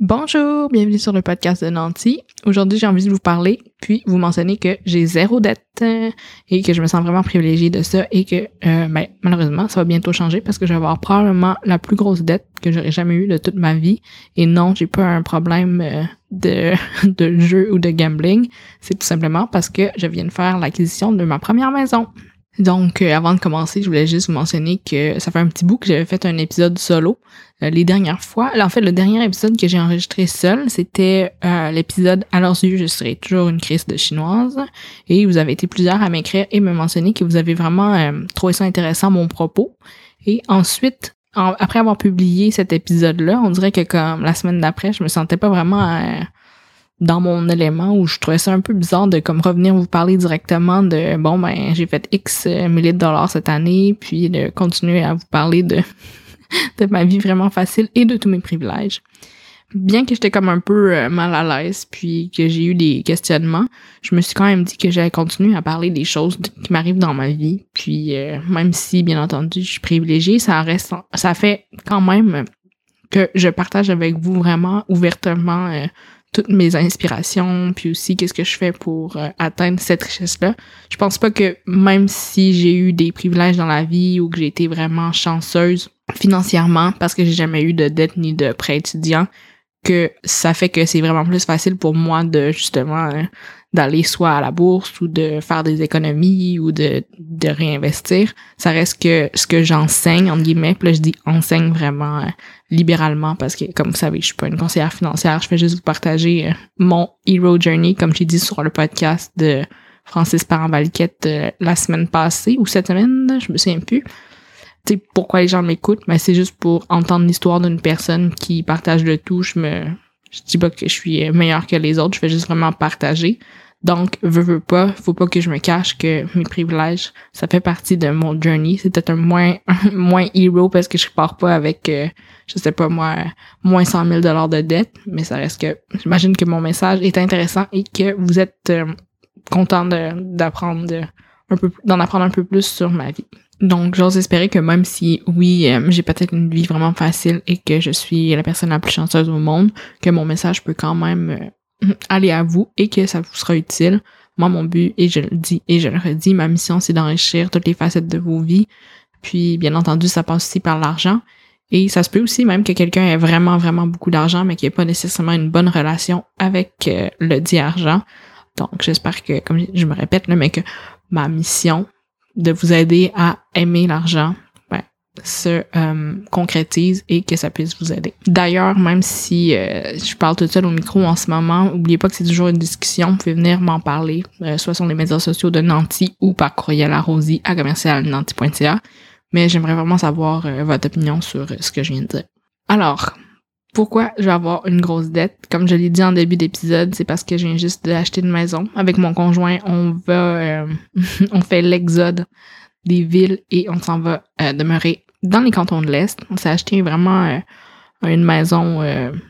Bonjour, bienvenue sur le podcast de Nancy. Aujourd'hui, j'ai envie de vous parler, puis vous mentionner que j'ai zéro dette euh, et que je me sens vraiment privilégiée de ça et que euh, ben, malheureusement, ça va bientôt changer parce que je vais avoir probablement la plus grosse dette que j'aurais jamais eue de toute ma vie. Et non, j'ai pas un problème euh, de, de jeu ou de gambling. C'est tout simplement parce que je viens de faire l'acquisition de ma première maison. Donc, euh, avant de commencer, je voulais juste vous mentionner que ça fait un petit bout que j'avais fait un épisode solo euh, les dernières fois. en fait, le dernier épisode que j'ai enregistré seul, c'était euh, l'épisode « À leurs yeux, je serai toujours une crise de chinoise ». Et vous avez été plusieurs à m'écrire et me mentionner que vous avez vraiment trouvé ça intéressant, mon propos. Et ensuite, après avoir publié cet épisode-là, on dirait que comme la semaine d'après, je me sentais pas vraiment dans mon élément où je trouvais ça un peu bizarre de comme revenir vous parler directement de bon ben j'ai fait X euh, milliers de dollars cette année puis de continuer à vous parler de de ma vie vraiment facile et de tous mes privilèges. Bien que j'étais comme un peu euh, mal à l'aise puis que j'ai eu des questionnements, je me suis quand même dit que j'allais continuer à parler des choses qui m'arrivent dans ma vie. Puis euh, même si bien entendu je suis privilégiée, ça reste ça fait quand même que je partage avec vous vraiment ouvertement toutes mes inspirations, puis aussi qu'est-ce que je fais pour euh, atteindre cette richesse-là. Je pense pas que même si j'ai eu des privilèges dans la vie ou que j'ai été vraiment chanceuse financièrement parce que j'ai jamais eu de dette ni de prêt étudiant, que ça fait que c'est vraiment plus facile pour moi de justement euh, d'aller soit à la bourse ou de faire des économies ou de, de réinvestir. Ça reste que ce que j'enseigne, entre guillemets, là je dis enseigne vraiment euh, libéralement parce que, comme vous savez, je suis pas une conseillère financière, je fais juste vous partager euh, mon hero journey, comme j'ai dit sur le podcast de Francis Parent-Valiquette la semaine passée ou cette semaine, je me souviens plus tu sais, pourquoi les gens m'écoutent, mais c'est juste pour entendre l'histoire d'une personne qui partage le tout. Je me, je dis pas que je suis meilleure que les autres, je fais juste vraiment partager. Donc, veux, veux pas, faut pas que je me cache que mes privilèges, ça fait partie de mon journey. C'est peut-être un moins, un moins hero parce que je pars pas avec, euh, je sais pas moi, moins 100 000 dollars de dette, mais ça reste que, j'imagine que mon message est intéressant et que vous êtes euh, content d'apprendre d'en apprendre un peu plus sur ma vie. Donc, j'ose espérer que même si, oui, euh, j'ai peut-être une vie vraiment facile et que je suis la personne la plus chanceuse au monde, que mon message peut quand même euh, aller à vous et que ça vous sera utile. Moi, mon but, et je le dis et je le redis, ma mission, c'est d'enrichir toutes les facettes de vos vies. Puis, bien entendu, ça passe aussi par l'argent. Et ça se peut aussi même que quelqu'un ait vraiment, vraiment beaucoup d'argent, mais qu'il ait pas nécessairement une bonne relation avec euh, le dit argent. Donc, j'espère que, comme je me répète, là, mais que ma mission, de vous aider à aimer l'argent ben, se euh, concrétise et que ça puisse vous aider. D'ailleurs, même si euh, je parle toute seule au micro en ce moment, n'oubliez pas que c'est toujours une discussion. Vous pouvez venir m'en parler, euh, soit sur les médias sociaux de Nancy ou par courriel à Rosie à commercialnanty.ca. Mais j'aimerais vraiment savoir votre opinion sur ce que je viens de dire. Alors, pourquoi je vais avoir une grosse dette? Comme je l'ai dit en début d'épisode, c'est parce que je viens juste d'acheter une maison. Avec mon conjoint, on va, euh, on fait l'exode des villes et on s'en va euh, demeurer dans les cantons de l'Est. On s'est acheté vraiment euh, une maison,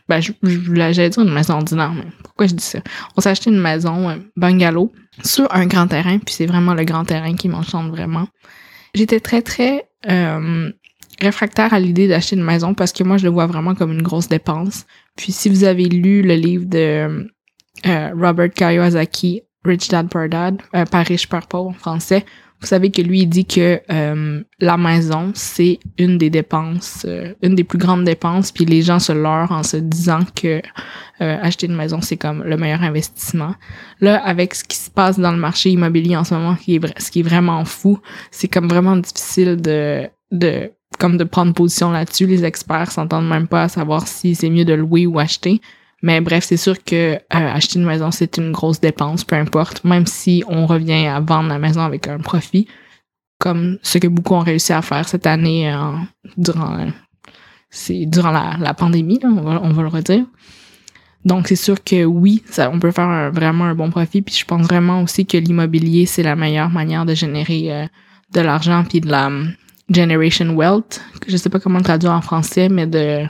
ben, je, j'allais dire une maison ordinaire, mais pourquoi je dis ça? On s'est acheté une maison bungalow sur un grand terrain, puis c'est vraiment le grand terrain qui m'enchante vraiment. J'étais très, très réfractaire à l'idée d'acheter une maison parce que moi, je le vois vraiment comme une grosse dépense. Puis si vous avez lu le livre de euh, Robert Kiyosaki, Rich Dad Poor Dad, euh, pas riche, pauvre en français, vous savez que lui, il dit que euh, la maison, c'est une des dépenses, une des plus grandes dépenses, puis les gens se leurrent en se disant que acheter une maison, c'est comme le meilleur investissement. Là, avec ce qui se passe dans le marché immobilier en ce moment, qui est, ce qui est vraiment fou, c'est comme vraiment difficile de, de comme de prendre position là-dessus. Les experts s'entendent même pas à savoir si c'est mieux de louer ou acheter. Mais bref, c'est sûr que euh, acheter une maison, c'est une grosse dépense, peu importe, même si on revient à vendre la maison avec un profit, comme ce que beaucoup ont réussi à faire cette année durant c'est durant la, pandémie, on, va, on va le redire. Donc c'est sûr que oui, ça, on peut faire vraiment un bon profit. Puis je pense vraiment aussi que l'immobilier, c'est la meilleure manière de générer euh, de l'argent puis de la Generation Wealth, je sais pas comment le traduire en français, mais de...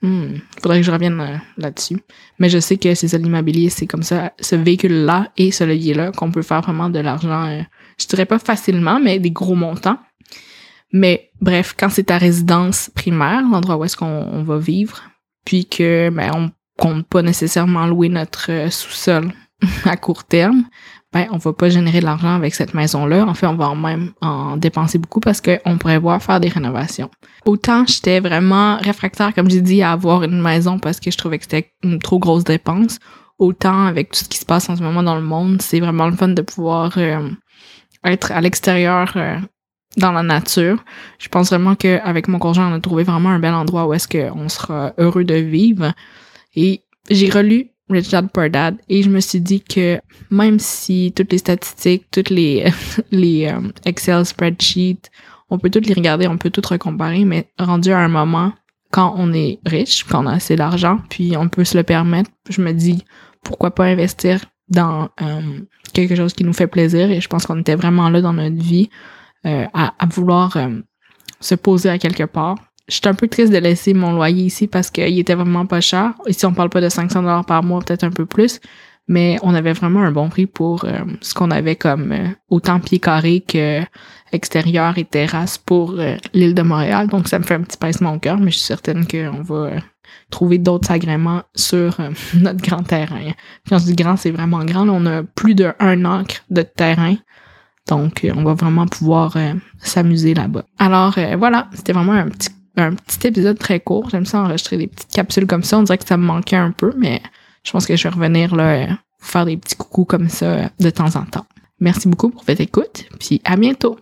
Hmm, faudrait que je revienne euh, là-dessus. Mais je sais que c'est ça l'immobilier, c'est comme ça, ce véhicule-là et ce levier-là qu'on peut faire vraiment de l'argent, euh, je dirais pas facilement, mais des gros montants. Mais bref, quand c'est ta résidence primaire, l'endroit où est-ce qu'on va vivre, puis que ben, on compte pas nécessairement louer notre sous-sol à court terme, ben on va pas générer de l'argent avec cette maison-là. En fait, on va même en dépenser beaucoup parce qu'on pourrait voir faire des rénovations. Autant j'étais vraiment réfractaire, comme j'ai dit, à avoir une maison parce que je trouvais que c'était une trop grosse dépense. Autant avec tout ce qui se passe en ce moment dans le monde, c'est vraiment le fun de pouvoir euh, être à l'extérieur euh, dans la nature. Je pense vraiment qu'avec mon conjoint, on a trouvé vraiment un bel endroit où est-ce qu'on sera heureux de vivre. Et j'ai relu Rich Dad et je me suis dit que même si toutes les statistiques, toutes les les euh, Excel spreadsheets, on peut toutes les regarder, on peut toutes recomparer, mais rendu à un moment quand on est riche, quand on a assez d'argent, puis on peut se le permettre, je me dis pourquoi pas investir dans euh, quelque chose qui nous fait plaisir? Et je pense qu'on était vraiment là dans notre vie euh, à, à, vouloir se poser à quelque part J'étais un peu triste de laisser mon loyer ici parce qu'il était vraiment pas cher. Ici, on parle pas de 500 dollars par mois, peut-être un peu plus, mais on avait vraiment un bon prix pour euh, ce qu'on avait comme euh, autant pieds carrés que extérieur et terrasse pour euh, l'île de Montréal. Donc, ça me fait un petit pincement au cœur, mais je suis certaine qu'on va trouver d'autres agréments sur notre grand terrain. Quand je dis grand, c'est vraiment grand. on a plus de un de terrain. Donc, on va vraiment pouvoir s'amuser là-bas. Alors, voilà, c'était vraiment un petit un petit épisode très court. J'aime ça enregistrer des petites capsules comme ça. On dirait que ça me manquait un peu, mais je pense que je vais revenir là, faire des petits coucous comme ça de temps en temps. Merci beaucoup pour votre écoute, puis à bientôt!